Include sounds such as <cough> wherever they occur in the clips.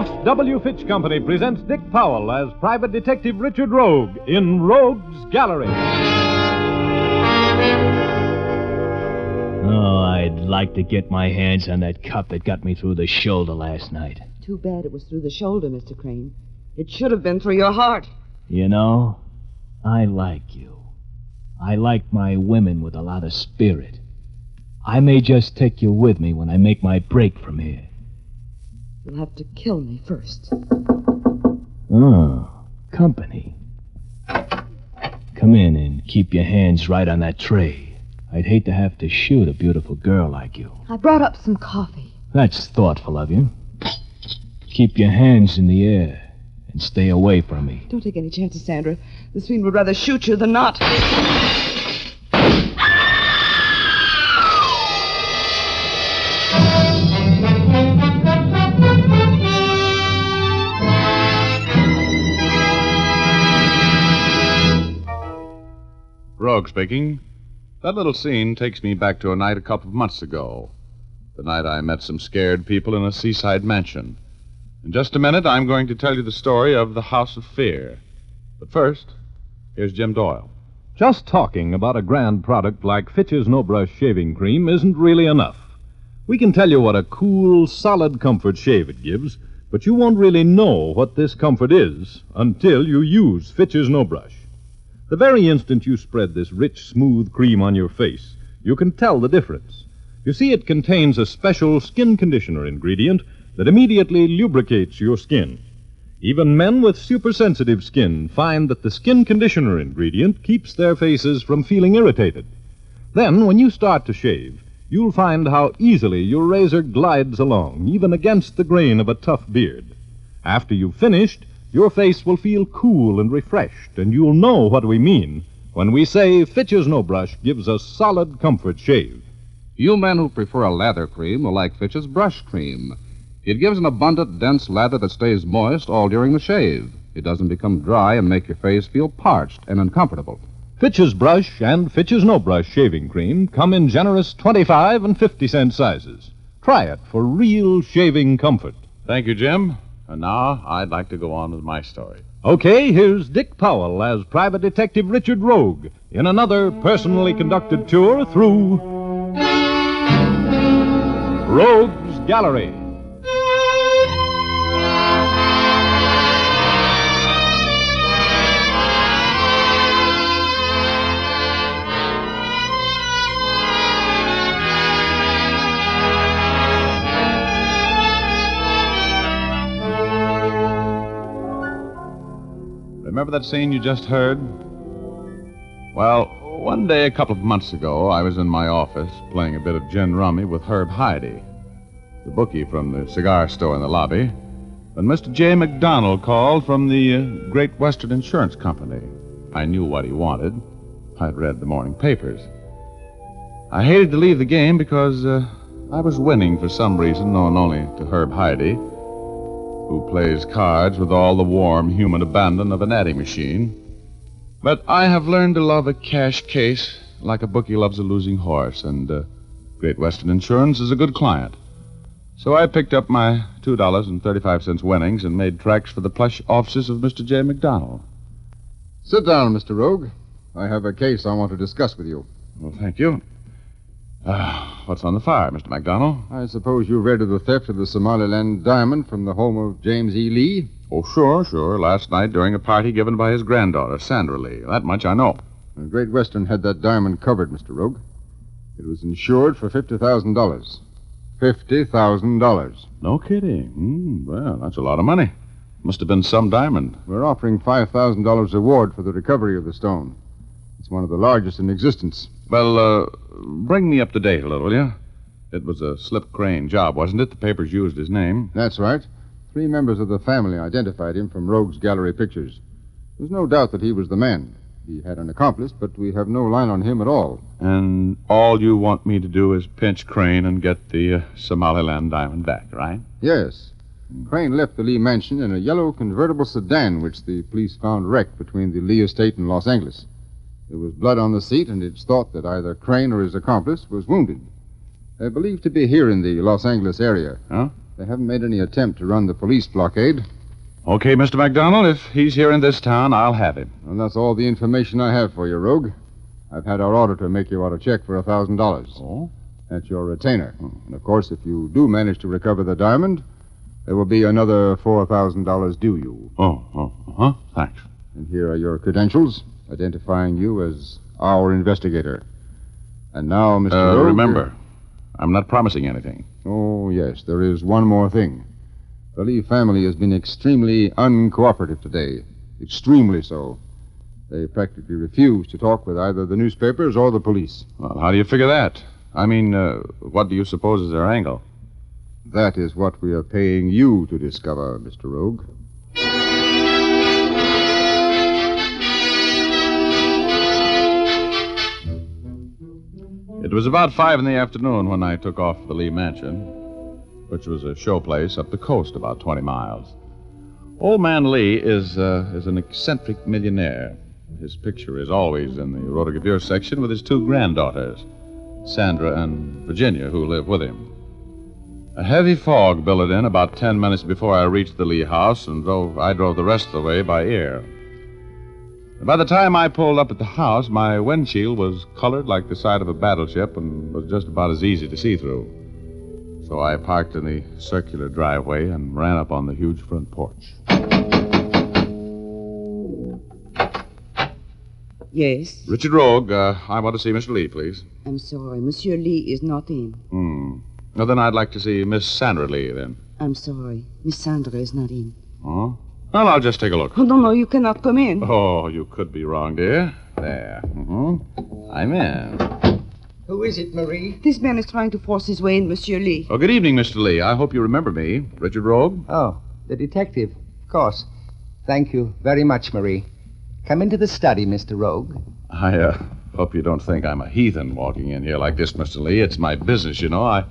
F.W. Fitch Company presents Dick Powell as Private Detective Richard Rogue in Rogue's Gallery. Oh, I'd like to get my hands on that cup that got me through the shoulder last night. Too bad it was through the shoulder, Mr. Crane. It should have been through your heart. You know, I like you. I like my women with a lot of spirit. I may just take you with me when I make my break from here. You'll have to kill me first. Oh, company. Come in and keep your hands right on that tray. I'd hate to have to shoot a beautiful girl like you. I brought up some coffee. That's thoughtful of you. Keep your hands in the air and stay away from me. Don't take any chances, Sandra. This fiend would rather shoot you than not. Speaking. That little scene takes me back to a night a couple of months ago. The night I met some scared people in a seaside mansion. In just a minute, I'm going to tell you the story of the House of Fear. But first, here's Jim Doyle. Just talking about a grand product like Fitch's No Brush Shaving Cream isn't really enough. We can tell you what a cool, solid comfort shave it gives, but you won't really know what this comfort is until you use Fitch's No Brush. The very instant you spread this rich, smooth cream on your face, you can tell the difference. You see, it contains a special skin conditioner ingredient that immediately lubricates your skin. Even men with supersensitive skin find that the skin conditioner ingredient keeps their faces from feeling irritated. Then, when you start to shave, you'll find how easily your razor glides along, even against the grain of a tough beard. After you've finished, your face will feel cool and refreshed, and you'll know what we mean when we say Fitch's No Brush gives a solid comfort shave. You men who prefer a lather cream will like Fitch's Brush Cream. It gives an abundant, dense lather that stays moist all during the shave. It doesn't become dry and make your face feel parched and uncomfortable. Fitch's Brush and Fitch's No Brush shaving cream come in generous 25 and 50 cent sizes. Try it for real shaving comfort. Thank you, Jim. And now I'd like to go on with my story. Okay, here's Dick Powell as Private Detective Richard Rogue in another personally conducted tour through Rogue's Gallery. Remember that scene you just heard? Well, one day a couple of months ago, I was in my office playing a bit of gin rummy with Herb Heidi, the bookie from the cigar store in the lobby, when Mr. J. McDonald called from the uh, Great Western Insurance Company. I knew what he wanted. I'd read the morning papers. I hated to leave the game because uh, I was winning for some reason known only to Herb Heidi who plays cards with all the warm human abandon of an adding machine. But I have learned to love a cash case like a bookie loves a losing horse, and uh, Great Western Insurance is a good client. So I picked up my $2.35 winnings and made tracks for the plush offices of Mr. J. McDonald. Sit down, Mr. Rogue. I have a case I want to discuss with you. Well, thank you. Uh, what's on the fire, Mr. McDonald? I suppose you read of the theft of the Somaliland diamond from the home of James E. Lee? Oh, sure, sure. Last night during a party given by his granddaughter, Sandra Lee. That much I know. The Great Western had that diamond covered, Mr. Rogue. It was insured for $50,000. $50,000. No kidding. Hmm, well, that's a lot of money. Must have been some diamond. We're offering $5,000 reward for the recovery of the stone. It's one of the largest in existence. Well, uh, bring me up to date a little, will you? It was a slip crane job, wasn't it? The papers used his name. That's right. Three members of the family identified him from Rogue's gallery pictures. There's no doubt that he was the man. He had an accomplice, but we have no line on him at all. And all you want me to do is pinch Crane and get the uh, Somaliland diamond back, right? Yes. Crane left the Lee mansion in a yellow convertible sedan, which the police found wrecked between the Lee estate and Los Angeles. There was blood on the seat, and it's thought that either Crane or his accomplice was wounded. They're believed to be here in the Los Angeles area. Huh? They haven't made any attempt to run the police blockade. Okay, Mr. MacDonald, if he's here in this town, I'll have him. And that's all the information I have for you, Rogue. I've had our auditor make you out a check for a thousand dollars. Oh? That's your retainer. And of course, if you do manage to recover the diamond, there will be another four thousand dollars due you. Oh, oh, uh-huh. Thanks. And here are your credentials, identifying you as our investigator. And now, Mr. Uh, Rogue. remember, I'm not promising anything. Oh, yes, there is one more thing. The Lee family has been extremely uncooperative today. Extremely so. They practically refuse to talk with either the newspapers or the police. Well, how do you figure that? I mean, uh, what do you suppose is their angle? That is what we are paying you to discover, Mr. Rogue. It was about five in the afternoon when I took off for the Lee Mansion, which was a show place up the coast about 20 miles. Old Man Lee is, uh, is an eccentric millionaire. His picture is always in the Rotogravure section with his two granddaughters, Sandra and Virginia, who live with him. A heavy fog billowed in about 10 minutes before I reached the Lee house, and drove, I drove the rest of the way by ear. By the time I pulled up at the house, my windshield was colored like the side of a battleship and was just about as easy to see through. So I parked in the circular driveway and ran up on the huge front porch. Yes. Richard Rogue, uh, I want to see Mr. Lee, please. I'm sorry. Monsieur Lee is not in. Hmm. Well, then I'd like to see Miss Sandra Lee, then. I'm sorry. Miss Sandra is not in. Oh? Well, I'll just take a look. Oh, no, no, you cannot come in. Oh, you could be wrong, dear. There. Mm-hmm. I'm in. Who is it, Marie? This man is trying to force his way in, Monsieur Lee. Oh, good evening, Mr. Lee. I hope you remember me. Richard Rogue? Oh, the detective. Of course. Thank you very much, Marie. Come into the study, Mr. Rogue. I, uh, hope you don't think I'm a heathen walking in here like this, Mr. Lee. It's my business, you know. I,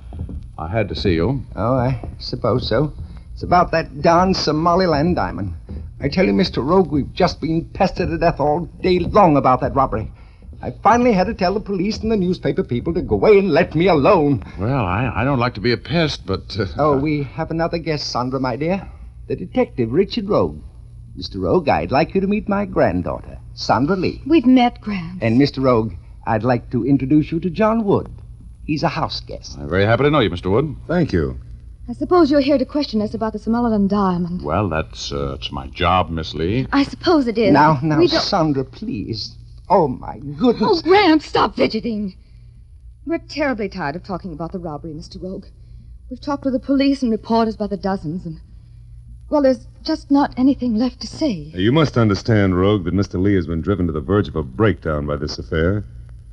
I had to see you. Oh, I suppose so. It's about that darn Somaliland diamond. I tell you, Mr. Rogue, we've just been pestered to death all day long about that robbery. I finally had to tell the police and the newspaper people to go away and let me alone. Well, I, I don't like to be a pest, but. Uh, Oh, we have another guest, Sandra, my dear. The detective, Richard Rogue. Mr. Rogue, I'd like you to meet my granddaughter, Sandra Lee. We've met, Gramps. And Mr. Rogue, I'd like to introduce you to John Wood. He's a house guest. I'm very happy to know you, Mr. Wood. Thank you. I suppose you're here to question us about the Somaliland diamond. Well, that's, uh, it's my job, Miss Lee. I suppose it is. Now, now, We don't... Sandra, please. Oh, my goodness. Oh, goodness. Gramps, stop fidgeting. We're terribly tired of talking about the robbery, Mr. Rogue. We've talked with the police and reporters by the dozens, and. Well, there's just not anything left to say. You must understand, Rogue, that Mr. Lee has been driven to the verge of a breakdown by this affair.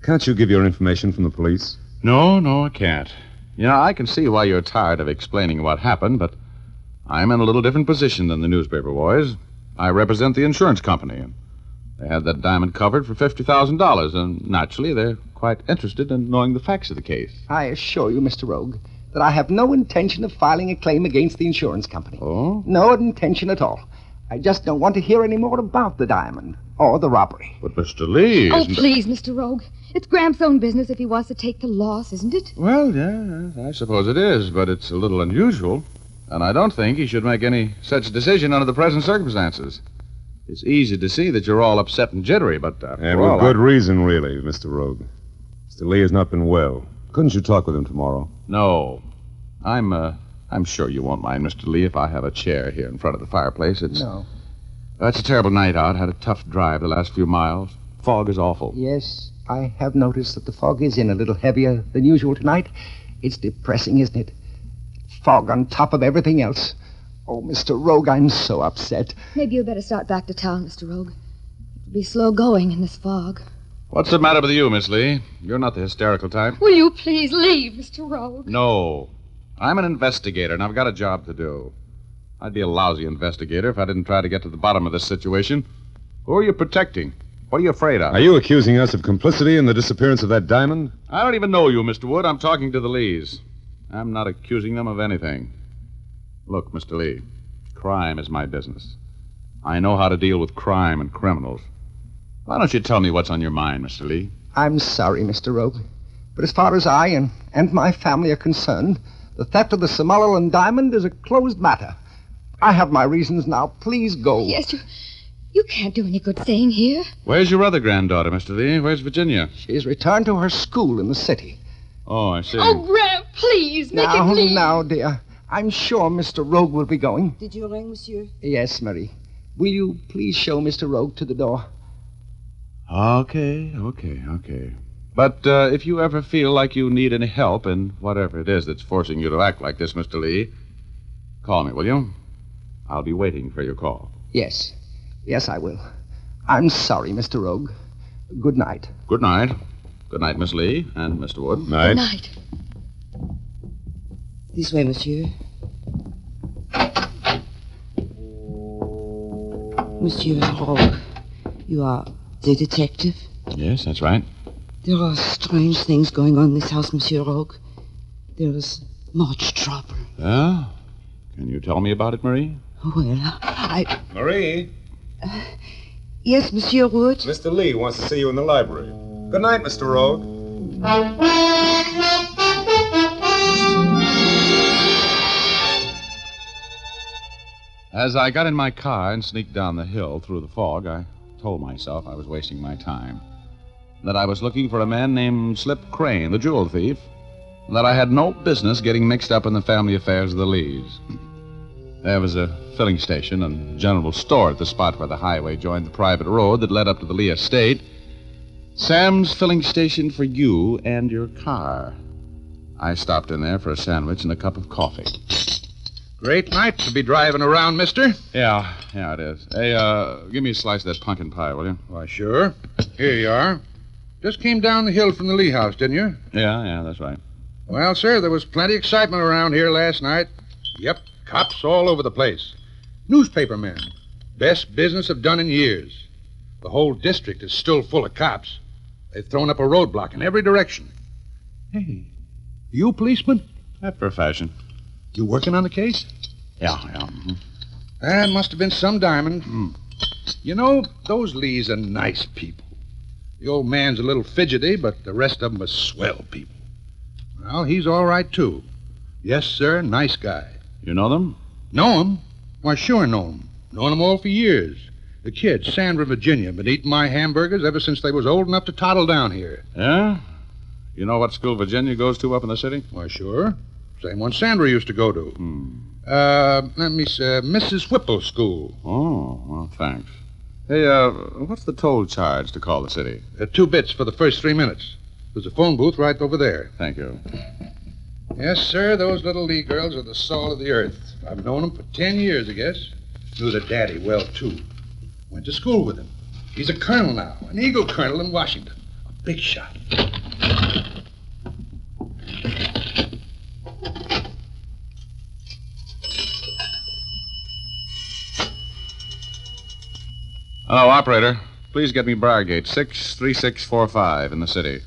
Can't you give your information from the police? No, no, I can't. You know, I can see why you're tired of explaining what happened, but I'm in a little different position than the newspaper boys. I represent the insurance company, and they had that diamond covered for $50,000, and naturally they're quite interested in knowing the facts of the case. I assure you, Mr. Rogue, that I have no intention of filing a claim against the insurance company. Oh? No intention at all. I just don't want to hear any more about the diamond or the robbery. But Mr. Lee Oh, isn't... please, Mr. Rogue. It's Gramps' own business if he wants to take the loss, isn't it? Well, yeah, I suppose it is, but it's a little unusual. And I don't think he should make any such decision under the present circumstances. It's easy to see that you're all upset and jittery, but after And all, with good reason, really, Mr. Rogue. Mr. Lee has not been well. Couldn't you talk with him tomorrow? No. I'm, uh, I'm sure you won't mind, Mr. Lee, if I have a chair here in front of the fireplace. It's, No. It's a terrible night out. Had a tough drive the last few miles. Fog is awful. Yes, I have noticed that the fog is in a little heavier than usual tonight. It's depressing, isn't it? Fog on top of everything else. Oh, Mr. Rogue, I'm so upset. Maybe you'd better start back to town, Mr. Rogue. It'll be slow going in this fog. What's the matter with you, Miss Lee? You're not the hysterical type. Will you please leave, Mr. Rogue? No. I'm an investigator, and I've got a job to do. I'd be a lousy investigator if I didn't try to get to the bottom of this situation. Who are you protecting? What are you afraid of? Are you accusing us of complicity in the disappearance of that diamond? I don't even know you, Mr. Wood. I'm talking to the Lees. I'm not accusing them of anything. Look, Mr. Lee, crime is my business. I know how to deal with crime and criminals. Why don't you tell me what's on your mind, Mr. Lee? I'm sorry, Mr. Rogue. But as far as I and, and my family are concerned, The theft of the Somaliland diamond is a closed matter. I have my reasons now. Please go. Yes, you. You can't do any good staying here. Where's your other granddaughter, Mr. Lee? Where's Virginia? She's returned to her school in the city. Oh, I see. Oh, Graham, please make now, him leave. now, dear. I'm sure Mr. Rogue will be going. Did you ring, monsieur? Yes, Marie. Will you please show Mr. Rogue to the door? Okay, okay, okay. But uh, if you ever feel like you need any help in whatever it is that's forcing you to act like this, Mr. Lee, call me, will you? I'll be waiting for your call. Yes. Yes, I will. I'm sorry, Mr. Rogue. Good night. Good night. Good night, Miss Lee and Mr. Wood. Good Night. night. This way, monsieur. Monsieur Rogue, you are the detective? Yes, that's right. There are strange things going on in this house, Monsieur Rogue. There is much trouble. Yeah? Can you tell me about it, Marie? Well, I. Marie, uh, Yes, Monsieur Wood? Mr. Lee wants to see you in the library. Good night, Mr. Rogue. As I got in my car and sneaked down the hill through the fog, I told myself I was wasting my time. That I was looking for a man named Slip Crane, the jewel thief. and That I had no business getting mixed up in the family affairs of the Lees. <clears throat> There was a filling station and general store at the spot where the highway joined the private road that led up to the Lee estate. Sam's filling station for you and your car. I stopped in there for a sandwich and a cup of coffee. Great night to be driving around, mister. Yeah, yeah, it is. Hey, uh, give me a slice of that pumpkin pie, will you? Why, sure. Here you are. Just came down the hill from the Lee house, didn't you? Yeah, yeah, that's right. Well, sir, there was plenty of excitement around here last night. Yep, cops all over the place. Newspaper men. Best business I've done in years. The whole district is still full of cops. They've thrown up a roadblock in every direction. Hey, you policeman? After a fashion. You working on the case? Yeah, yeah. mhm. That must have been some diamond. You know, those Lees are nice people. The old man's a little fidgety, but the rest of 'em are swell people. Well, he's all right, too. Yes, sir, nice guy. You know them? Know him? Why, sure know him. Known 'em all for years. The kids, Sandra, Virginia, been eating my hamburgers ever since they was old enough to toddle down here. Yeah? You know what school Virginia goes to up in the city? Why, sure. Same one Sandra used to go to. Hmm. Uh, let me see, uh, Mrs. Whipple School. Oh, well, thanks. Hey, uh, what's the toll charge to call the city? Uh, two bits for the first three minutes. There's a phone booth right over there. Thank you. Yes, sir, those little Lee girls are the salt of the earth. I've known them for ten years, I guess. Knew their daddy well, too. Went to school with him. He's a colonel now, an Eagle colonel in Washington. A big shot. Hello, operator. Please get me Briargate 63645 in the city.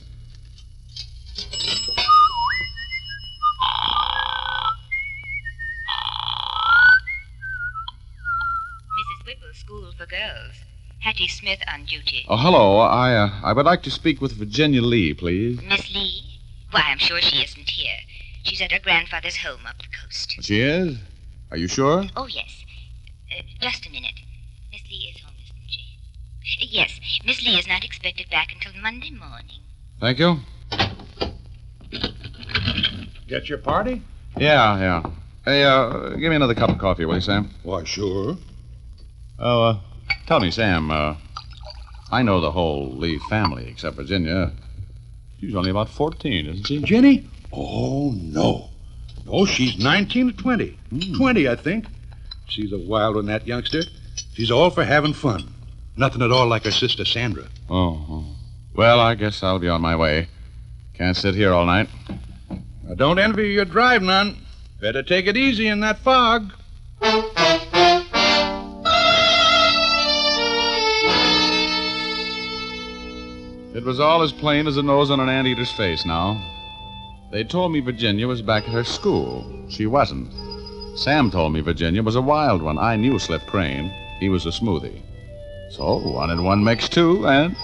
Mrs. Whipple's School for Girls. Hattie Smith on duty. Oh, hello. I, uh, I would like to speak with Virginia Lee, please. Miss Lee? Why, I'm sure she isn't here. She's at her grandfather's home up the coast. She is? Are you sure? Oh, yes. Uh, just a minute. Miss Lee is home, isn't she? Uh, yes, Miss Lee is not expected back until Monday morning. Thank you. Get your party? Yeah, yeah. Hey, uh, give me another cup of coffee, will you, Sam? Why, sure. Oh, uh, tell me, Sam, uh, I know the whole Lee family except Virginia. She's only about 14, isn't she? Jenny? Oh, no. No, she's 19 or 20. 20, I think. She's a wild one, that youngster. She's all for having fun. Nothing at all like her sister Sandra. Oh, oh. Well, I guess I'll be on my way. Can't sit here all night. I don't envy your drive none. Better take it easy in that fog. It was all as plain as the nose on an anteater's face now. They told me Virginia was back at her school. She wasn't. Sam told me Virginia was a wild one. I knew Slip Crane. He was a smoothie. So one and one makes two, and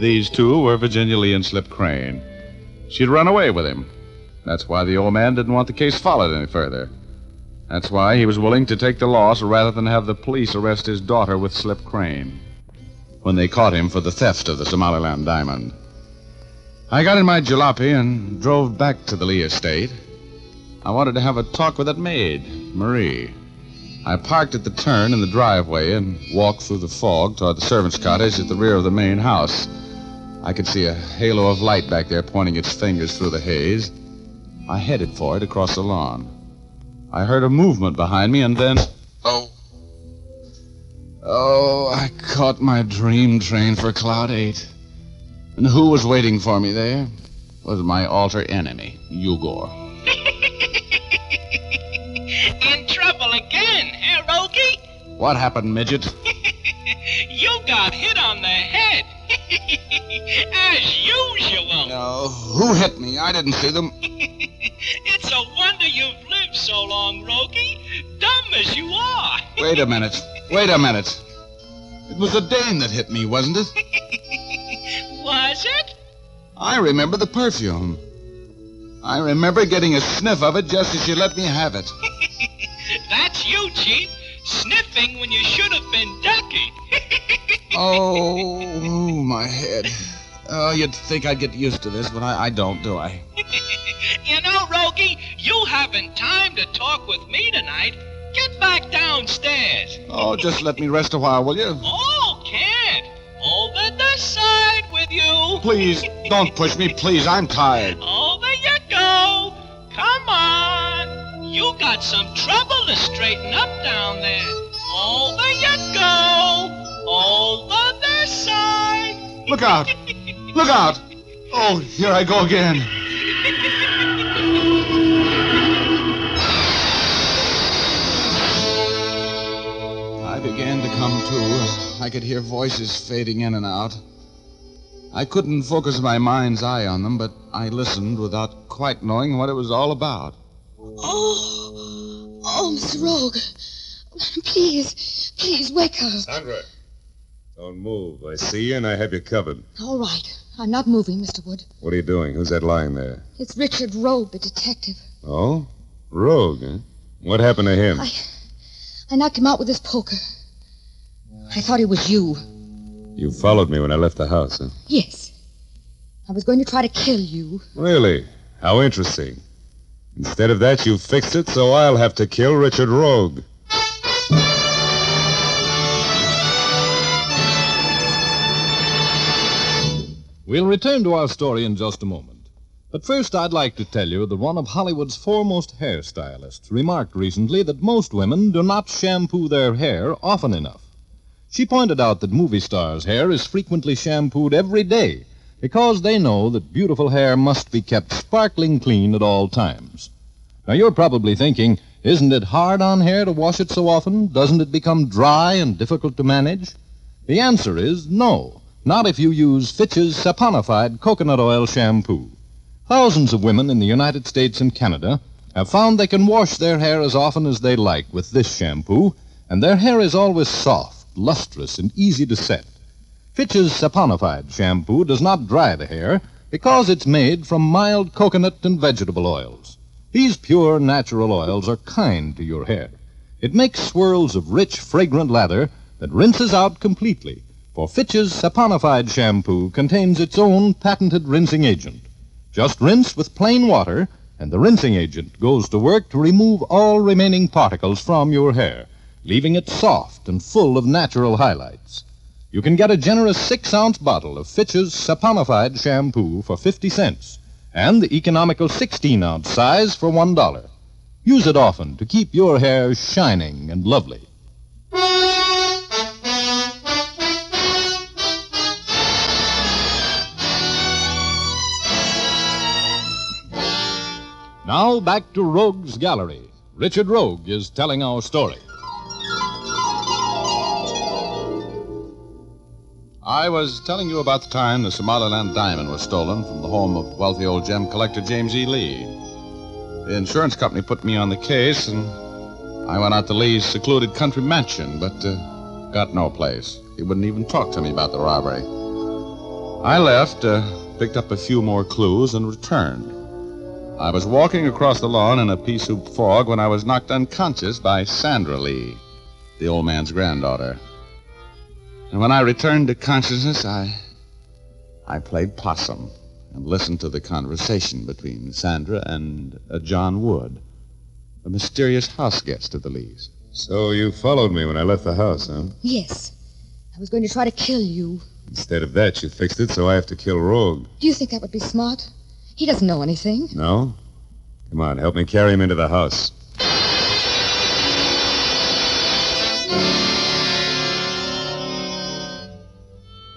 these two were Virginia Lee and Slip Crane. She'd run away with him. That's why the old man didn't want the case followed any further. That's why he was willing to take the loss rather than have the police arrest his daughter with Slip Crane when they caught him for the theft of the Somaliland diamond. I got in my jalopy and drove back to the Lee estate. I wanted to have a talk with that maid, Marie. I parked at the turn in the driveway and walked through the fog toward the servant's cottage at the rear of the main house. I could see a halo of light back there pointing its fingers through the haze. I headed for it across the lawn. I heard a movement behind me and then. Oh. Oh, I caught my dream train for Cloud 8. And who was waiting for me there? Was my alter enemy, Eugor. Again, eh, Rogie? What happened, Midget? <laughs> you got hit on the head. <laughs> As usual. No, who hit me? I didn't see them. <laughs> it's a wonder you've lived so long, Rogie. Dumb as you are. Wait a minute. Wait a minute. It was a Dane that hit me, wasn't it? Was it? I remember the perfume. I remember getting a sniff of it just as you let me have it. Chief. Sniffing when you should have been ducking. <laughs> oh, my head. Oh, you'd think I'd get used to this, but I, I don't, do I? <laughs> you know, Rogie, you haven't time to talk with me tonight. Get back downstairs. Oh, just let me rest a while, will you? Oh, can't. Over the side with you. Please, don't push me, please. I'm tired. Over You got some trouble to straighten up down there. Over you go. Over the side. Look out. Look out. Oh, here I go again. I began to come to. I could hear voices fading in and out. I couldn't focus my mind's eye on them, but I listened without quite knowing what it was all about. Oh, oh, Mr. Rogue. Please, please wake up. Sandra, don't move. I see you and I have you covered. All right. I'm not moving, Mr. Wood. What are you doing? Who's that lying there? It's Richard Rogue, the detective. Oh? Rogue, huh? What happened to him? I, I knocked him out with this poker. I thought it was you. You followed me when I left the house, huh? Yes. I was going to try to kill you. Really? How interesting. Instead of that, you fixed it, so I'll have to kill Richard Rogue. We'll return to our story in just a moment. But first, I'd like to tell you that one of Hollywood's foremost hairstylists remarked recently that most women do not shampoo their hair often enough. She pointed out that movie stars' hair is frequently shampooed every day because they know that beautiful hair must be kept sparkling clean at all times. Now, you're probably thinking, isn't it hard on hair to wash it so often? Doesn't it become dry and difficult to manage? The answer is no. Not if you use Fitch's saponified coconut oil shampoo. Thousands of women in the United States and Canada have found they can wash their hair as often as they like with this shampoo, and their hair is always soft, lustrous, and easy to set. Fitch's saponified shampoo does not dry the hair because it's made from mild coconut and vegetable oils. These pure natural oils are kind to your hair. It makes swirls of rich, fragrant lather that rinses out completely for Fitch's saponified shampoo contains its own patented rinsing agent. Just rinse with plain water, and the rinsing agent goes to work to remove all remaining particles from your hair, leaving it soft and full of natural highlights. You can get a generous six ounce bottle of Fitch's saponified shampoo for 50 cents, and the economical 16 ounce size for $1. Use it often to keep your hair shining and lovely. Now back to Rogue's Gallery. Richard Rogue is telling our story. I was telling you about the time the Somaliland diamond was stolen from the home of wealthy old gem collector James E. Lee. The insurance company put me on the case, and I went out to Lee's secluded country mansion, but uh, got no place. He wouldn't even talk to me about the robbery. I left, uh, picked up a few more clues, and returned. I was walking across the lawn in a pea soup fog when I was knocked unconscious by Sandra Lee, the old man's granddaughter. And when I returned to consciousness, I. I played possum and listened to the conversation between Sandra and uh, John Wood, a mysterious house guest of the Lees. So you followed me when I left the house, huh? Yes. I was going to try to kill you. Instead of that, you fixed it so I have to kill Rogue. Do you think that would be smart? He doesn't know anything. No? Come on, help me carry him into the house.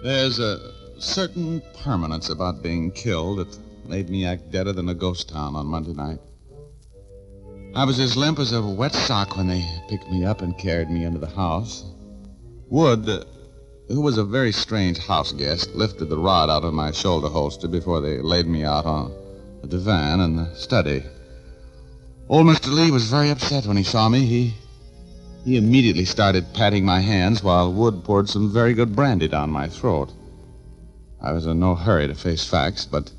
There's a certain permanence about being killed that made me act deader than a ghost town on Monday night. I was as limp as a wet sock when they picked me up and carried me into the house. Wood, who was a very strange house guest, lifted the rod out of my shoulder holster before they laid me out on the divan in the study. Old Mr. Lee was very upset when he saw me. He he immediately started patting my hands while Wood poured some very good brandy down my throat. I was in no hurry to face facts, but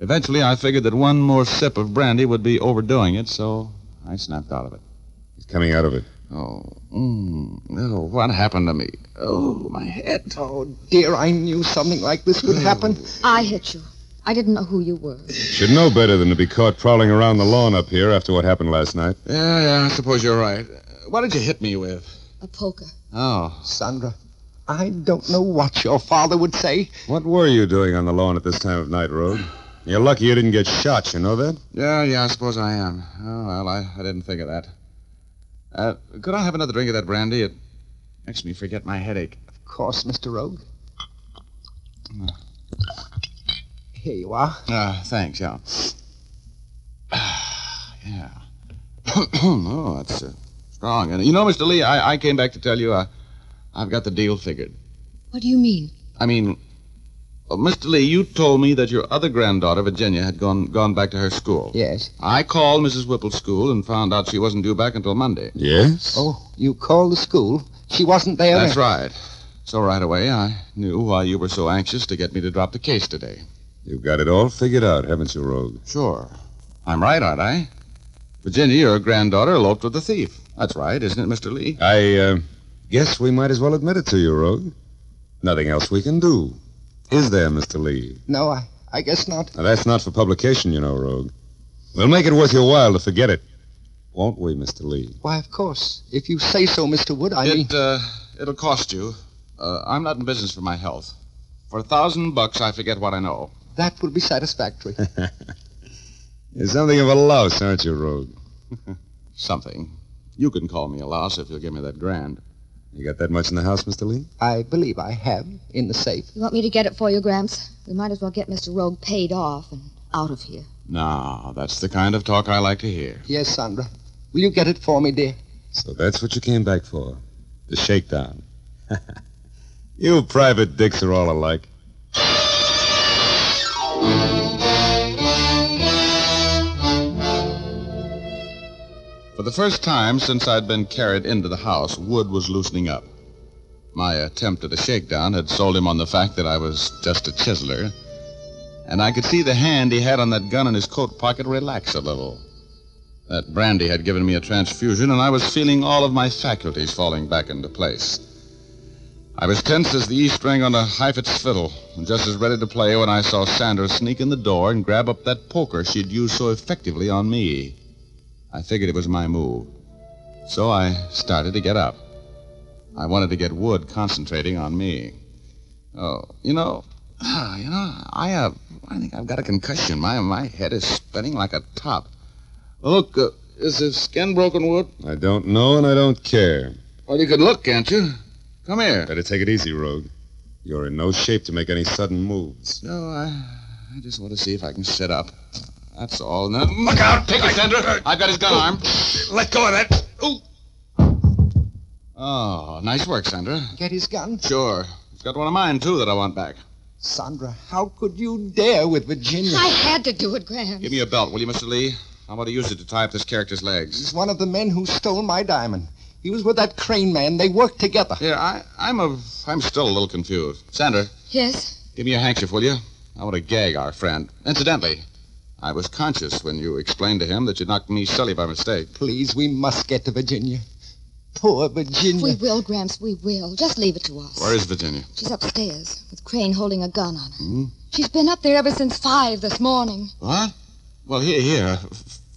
eventually I figured that one more sip of brandy would be overdoing it, so I snapped out of it. He's coming out of it. Oh, mm, oh, what happened to me? Oh, my head. Oh, dear, I knew something like this would happen. I hit you. I didn't know who you were. You should know better than to be caught prowling around the lawn up here after what happened last night. Yeah, yeah, I suppose you're right. What did you hit me with? A poker. Oh. Sandra, I don't know what your father would say. What were you doing on the lawn at this time of night, Rogue? You're lucky you didn't get shot, you know that? Yeah, yeah, I suppose I am. Oh, well, I, I didn't think of that. Uh, could I have another drink of that brandy? It makes me forget my headache. Of course, Mr. Rogue. Here you are. Uh, thanks, yeah. <sighs> yeah. <clears throat> oh, that's uh, strong. And you know, Mr. Lee, I, I came back to tell you uh, I've got the deal figured. What do you mean? I mean, uh, Mr. Lee, you told me that your other granddaughter, Virginia, had gone gone back to her school. Yes. I called Mrs. Whipple's school and found out she wasn't due back until Monday. Yes? Oh, you called the school? She wasn't there? That's right. So right away, I knew why you were so anxious to get me to drop the case today. You've got it all figured out, haven't you, Rogue? Sure. I'm right, aren't I? Virginia, your granddaughter eloped with the thief. That's right, isn't it, Mr. Lee? I uh, guess we might as well admit it to you, Rogue. Nothing else we can do. Is there, Mr. Lee? No, I, I guess not. Now, that's not for publication, you know, Rogue. We'll make it worth your while to forget it. Won't we, Mr. Lee? Why, of course. If you say so, Mr. Wood, I mean. It, uh, it'll cost you. Uh, I'm not in business for my health. For a thousand bucks, I forget what I know. That will be satisfactory. <laughs> You're something of a louse, aren't you, Rogue? <laughs> Something. You can call me a louse if you'll give me that grand. You got that much in the house, Mr. Lee? I believe I have in the safe. You want me to get it for you, Gramps? We might as well get Mr. Rogue paid off and out of here. Now, that's the kind of talk I like to hear. Yes, Sandra. Will you get it for me, dear? So that's what you came back for. The shakedown. <laughs> you private dicks are all alike. For the first time since I'd been carried into the house, Wood was loosening up. My attempt at a shakedown had sold him on the fact that I was just a chiseler, and I could see the hand he had on that gun in his coat pocket relax a little. That brandy had given me a transfusion, and I was feeling all of my faculties falling back into place. I was tense as the E string on a Heifetz fiddle, and just as ready to play when I saw Sandra sneak in the door and grab up that poker she'd used so effectively on me. I figured it was my move. So I started to get up. I wanted to get Wood concentrating on me. Oh, you know, <sighs> you know, I have, I think I've got a concussion. My my head is spinning like a top. Look, uh, is his skin broken, Wood? I don't know and I don't care. Well, you could look, can't you? Come here. Better take it easy, Rogue. You're in no shape to make any sudden moves. No, I, I just want to see if I can sit up. That's all. Now, look out! Take it, Sandra. I've got his gun arm. Let go of that. Ooh. Oh, nice work, Sandra. Get his gun? Sure. He's got one of mine, too, that I want back. Sandra, how could you dare with Virginia? I had to do it, Gramps. Give me a belt, will you, Mr. Lee? I want to use it to tie up this character's legs. He's one of the men who stole my diamond. He was with that crane man. They worked together. Yeah, I, I'm a, I'm still a little confused. Sandra, Yes? give me your handkerchief, will you? I want to gag our friend. Incidentally, I was conscious when you explained to him that you knocked me silly by mistake. Please, we must get to Virginia. Poor Virginia. We will, Gramps, we will. Just leave it to us. Where is Virginia? She's upstairs with Crane holding a gun on her. Hmm? She's been up there ever since five this morning. What? Well, here, here.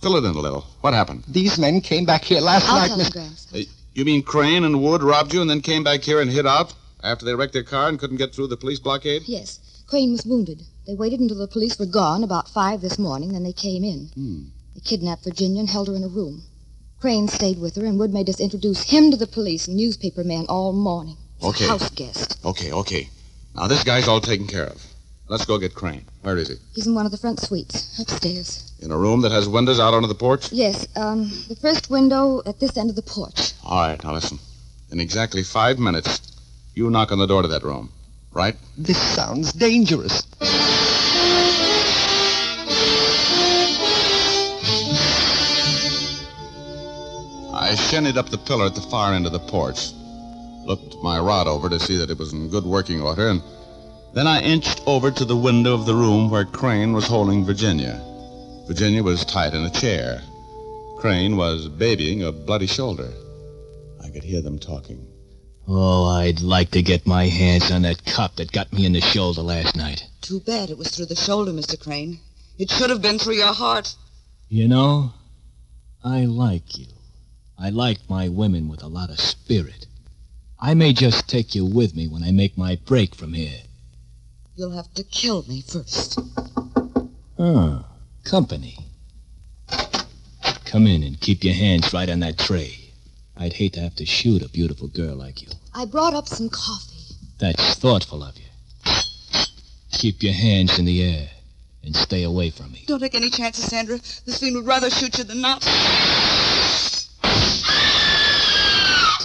Fill it in a little. What happened? These men came back here last I'll night, tell you, Mr. Gramps. Uh, you mean Crane and Wood robbed you and then came back here and hid out after they wrecked their car and couldn't get through the police blockade? Yes, Crane was wounded. They waited until the police were gone about five this morning, then they came in. Hmm. They kidnapped Virginia and held her in a room. Crane stayed with her, and Wood made us introduce him to the police and newspaper men all morning. Okay. house guest. Okay, okay. Now, this guy's all taken care of. Let's go get Crane. Where is he? He's in one of the front suites, upstairs. In a room that has windows out onto the porch? Yes, um, the first window at this end of the porch. All right, now listen. In exactly five minutes, you knock on the door to that room. Right? This sounds dangerous. I shinnied up the pillar at the far end of the porch, looked my rod over to see that it was in good working order, and then I inched over to the window of the room where Crane was holding Virginia. Virginia was tied in a chair. Crane was babying a bloody shoulder. I could hear them talking. Oh, I'd like to get my hands on that cop that got me in the shoulder last night. Too bad it was through the shoulder, Mr. Crane. It should have been through your heart. You know, I like you. I like my women with a lot of spirit. I may just take you with me when I make my break from here. You'll have to kill me first. Oh, company. Come in and keep your hands right on that tray. I'd hate to have to shoot a beautiful girl like you. I brought up some coffee. That's thoughtful of you. Keep your hands in the air and stay away from me. Don't take any chances, Sandra. This fiend would rather shoot you than not.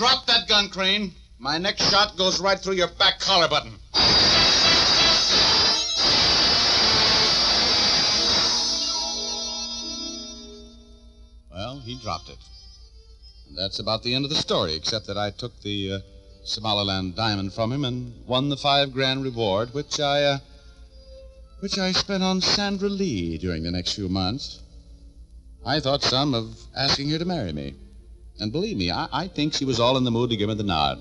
Drop that gun, Crane. My next shot goes right through your back collar button. Well, he dropped it. And that's about the end of the story, except that I took the uh, Somaliland diamond from him and won the five grand reward, which I, uh, which I spent on Sandra Lee during the next few months. I thought some of asking her to marry me. And believe me, I, I think she was all in the mood to give me the nod.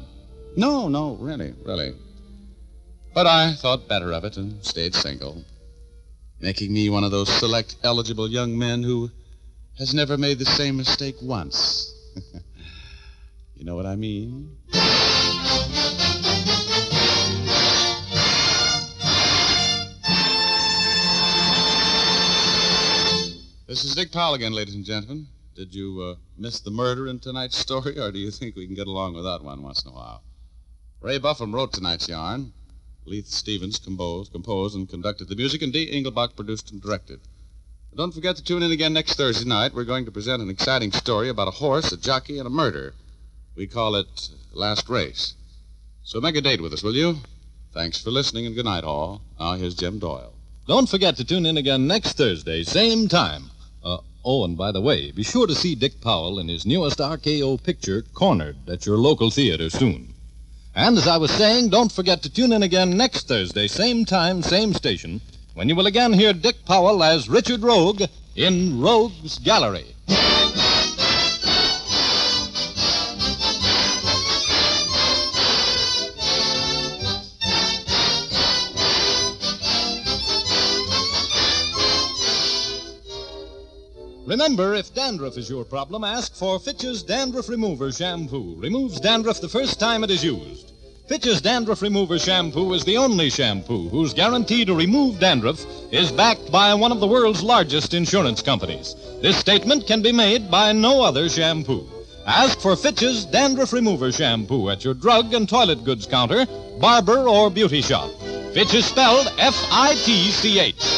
No, no, really, really. But I thought better of it and stayed single, making me one of those select eligible young men who has never made the same mistake once. <laughs> you know what I mean? This is Dick Powell again, ladies and gentlemen. Did you uh, miss the murder in tonight's story, or do you think we can get along without one once in a while? Ray Buffum wrote tonight's yarn. Leith Stevens composed, composed and conducted the music, and Dee Engelbach produced and directed. Don't forget to tune in again next Thursday night. We're going to present an exciting story about a horse, a jockey, and a murder. We call it Last Race. So make a date with us, will you? Thanks for listening, and good night, all. Now here's Jim Doyle. Don't forget to tune in again next Thursday, same time. Oh, and by the way, be sure to see Dick Powell in his newest RKO picture, Cornered, at your local theater soon. And as I was saying, don't forget to tune in again next Thursday, same time, same station, when you will again hear Dick Powell as Richard Rogue in Rogue's Gallery. Remember, if dandruff is your problem, ask for Fitch's Dandruff Remover Shampoo. Removes dandruff the first time it is used. Fitch's Dandruff Remover Shampoo is the only shampoo whose guarantee to remove dandruff is backed by one of the world's largest insurance companies. This statement can be made by no other shampoo. Ask for Fitch's Dandruff Remover Shampoo at your drug and toilet goods counter, barber, or beauty shop. Fitch is spelled F I T C H.